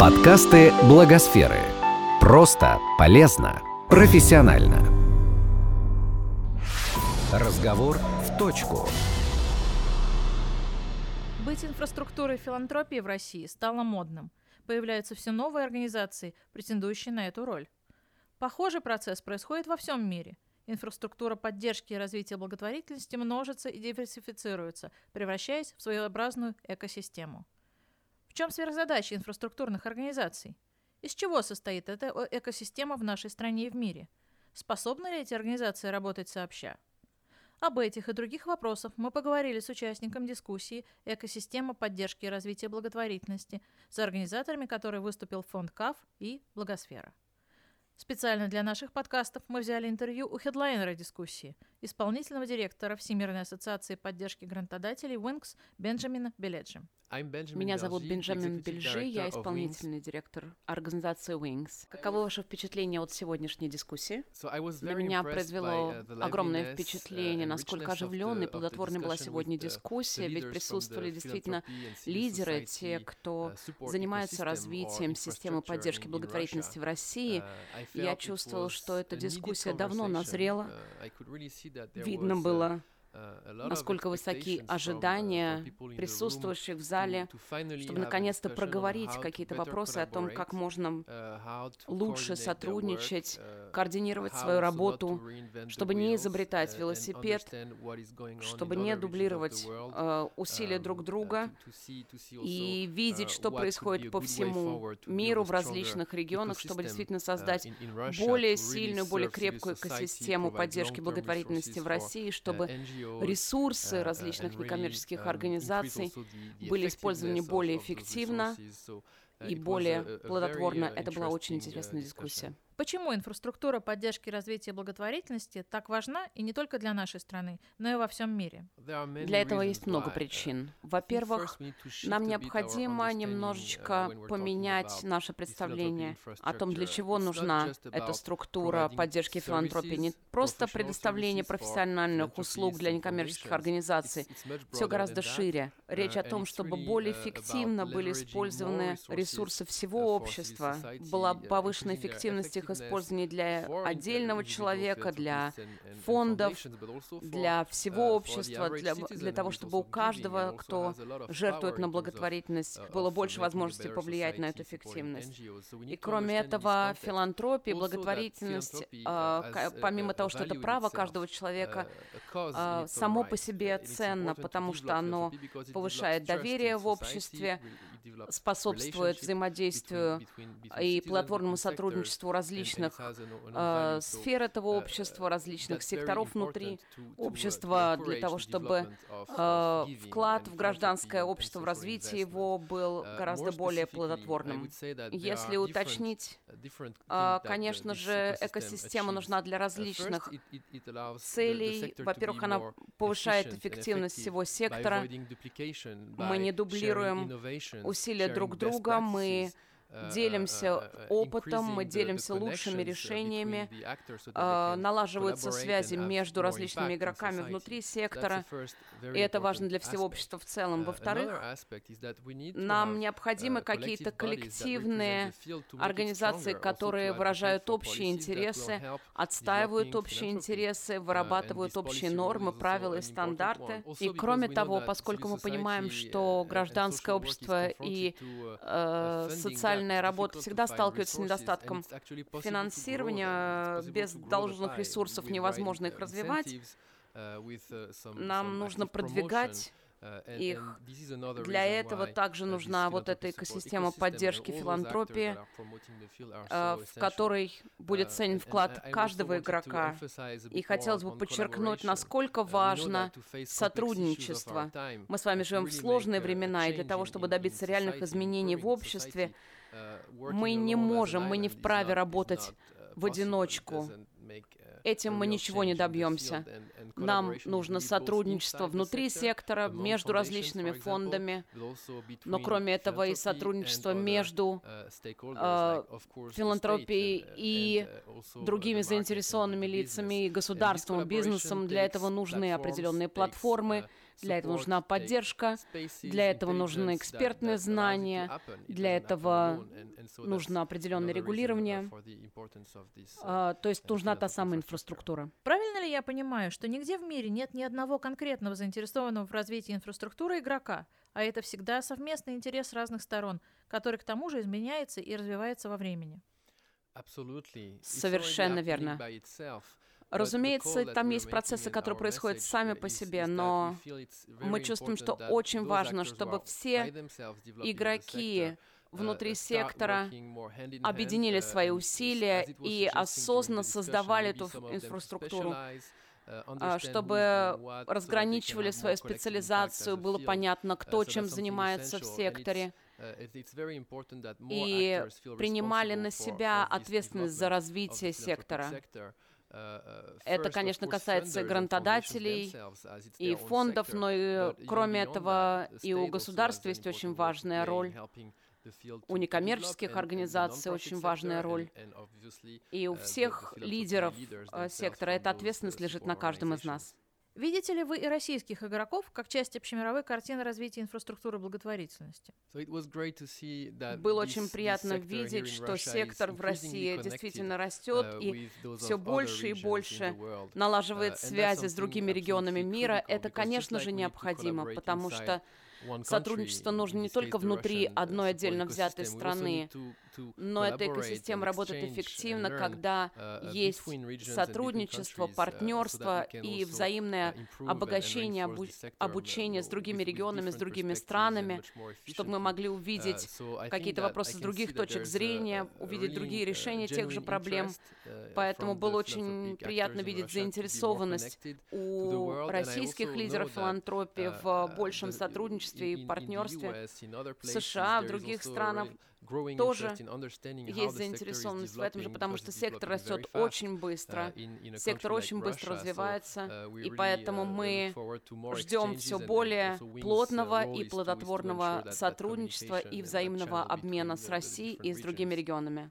Подкасты Благосферы. Просто, полезно, профессионально. Разговор в точку. Быть инфраструктурой филантропии в России стало модным. Появляются все новые организации, претендующие на эту роль. Похожий процесс происходит во всем мире. Инфраструктура поддержки и развития благотворительности множится и диверсифицируется, превращаясь в своеобразную экосистему. Чем сверхзадача инфраструктурных организаций? Из чего состоит эта экосистема в нашей стране и в мире? Способны ли эти организации работать сообща? Об этих и других вопросах мы поговорили с участником дискуссии «Экосистема поддержки и развития благотворительности», с организаторами которой выступил фонд КАФ и Благосфера. Специально для наших подкастов мы взяли интервью у хедлайнера дискуссии, исполнительного директора Всемирной ассоциации поддержки грантодателей Wings Бенджамина Беледжи. Меня зовут Бенджамин Бельжи, я исполнительный директор организации Wings. Каково ваше впечатление от сегодняшней дискуссии? На меня произвело uh, огромное uh, впечатление, насколько оживленной и плодотворной была сегодня uh, дискуссия, ведь присутствовали действительно лидеры, те, кто занимается развитием системы поддержки благотворительности в России. Я чувствовал, что эта дискуссия давно назрела. Видно было, Uh, насколько высоки ожидания uh, присутствующих в зале, чтобы наконец-то проговорить какие-то вопросы о том, как можно uh, лучше сотрудничать, координировать свою работу, чтобы не изобретать велосипед, чтобы не дублировать усилия друг друга и видеть, что происходит по всему миру в различных регионах, чтобы действительно создать более сильную, более крепкую экосистему поддержки благотворительности в России, чтобы ресурсы uh, различных некоммерческих um, организаций были использованы более эффективно и более uh, плодотворно. Это была очень интересная дискуссия. Почему инфраструктура поддержки и развития благотворительности так важна и не только для нашей страны, но и во всем мире? Для этого есть много причин. Во-первых, нам необходимо немножечко поменять наше представление о том, для чего нужна эта структура поддержки филантропии. Не просто предоставление профессиональных услуг для некоммерческих организаций. Все гораздо шире. Речь о том, чтобы более эффективно были использованы ресурсы всего общества, была повышенная эффективность их использования для отдельного человека, для фондов, для всего общества, для, для того, чтобы у каждого, кто жертвует на благотворительность, было больше возможностей повлиять на эту эффективность. И кроме этого, филантропия, благотворительность, а, помимо того, что это право каждого человека, а, само по себе ценно, потому что оно повышает доверие в обществе, способствует взаимодействию и плодотворному сотрудничеству различных э, сфер этого общества, различных секторов внутри общества, для того, чтобы э, вклад в гражданское общество, в развитие его был гораздо более плодотворным. Если уточнить, э, конечно же, экосистема нужна для различных целей. Во-первых, она повышает эффективность всего сектора. Мы не дублируем усилия друг друга, мы делимся опытом, мы делимся лучшими решениями, а, налаживаются связи между различными игроками внутри сектора, и это важно для всего общества в целом. Во-вторых, нам необходимы какие-то коллективные организации, которые выражают общие интересы, отстаивают общие интересы, вырабатывают общие нормы, правила и стандарты. И кроме того, поскольку мы понимаем, что гражданское общество и э, социальные социальная работа всегда сталкивается с недостатком финансирования. Без должных ресурсов невозможно их развивать. Нам нужно продвигать их. Для этого также нужна вот эта экосистема поддержки филантропии, в которой будет ценен вклад каждого игрока. И хотелось бы подчеркнуть, насколько важно сотрудничество. Мы с вами живем в сложные времена, и для того, чтобы добиться реальных изменений в обществе, мы не можем, мы не вправе работать в одиночку. Этим мы ничего не добьемся. Нам нужно сотрудничество внутри сектора, между различными фондами, но кроме этого и сотрудничество между э, филантропией и другими заинтересованными лицами, и государством, бизнесом. Для этого нужны определенные платформы, Для этого нужна поддержка, для этого нужны экспертные знания, для этого нужно определенное регулирование, а, то есть нужна та самая инфраструктура. Правильно ли я понимаю, что нигде в мире нет ни одного конкретного заинтересованного в развитии инфраструктуры игрока, а это всегда совместный интерес разных сторон, который к тому же изменяется и развивается во времени? Совершенно верно. Разумеется, там есть процессы, которые происходят сами по себе, но мы чувствуем, что очень важно, чтобы все игроки внутри сектора объединили свои усилия и осознанно создавали эту инфраструктуру, а, чтобы разграничивали свою специализацию, было понятно, кто чем занимается в секторе, и принимали на себя ответственность за развитие сектора. Это, конечно, касается грантодателей и фондов, но и, кроме этого и у государства есть очень важная роль. У некоммерческих организаций очень важная роль. И у всех лидеров э, сектора эта ответственность лежит на каждом из нас. Видите ли вы и российских игроков как часть общемировой картины развития инфраструктуры благотворительности? Было очень приятно видеть, что сектор в России действительно растет uh, и все больше и больше налаживает связи с другими регионами мира. Это, конечно же, необходимо, потому что Сотрудничество нужно не только внутри одной отдельно взятой страны, но эта экосистема работает эффективно, когда uh, есть сотрудничество, uh, партнерство и взаимное обогащение, обучение с другими регионами, с другими странами, чтобы мы могли uh, увидеть какие-то вопросы с других точек зрения, увидеть другие решения тех же проблем. Поэтому было очень приятно видеть заинтересованность у российских лидеров филантропии в большем сотрудничестве и партнерстве в США, в других странах тоже есть заинтересованность в этом же, потому что сектор растет очень быстро, uh, сектор очень быстро развивается, uh, и поэтому мы ждем все более uh, плотного и плодотворного сотрудничества и взаимного обмена с Россией и с другими регионами.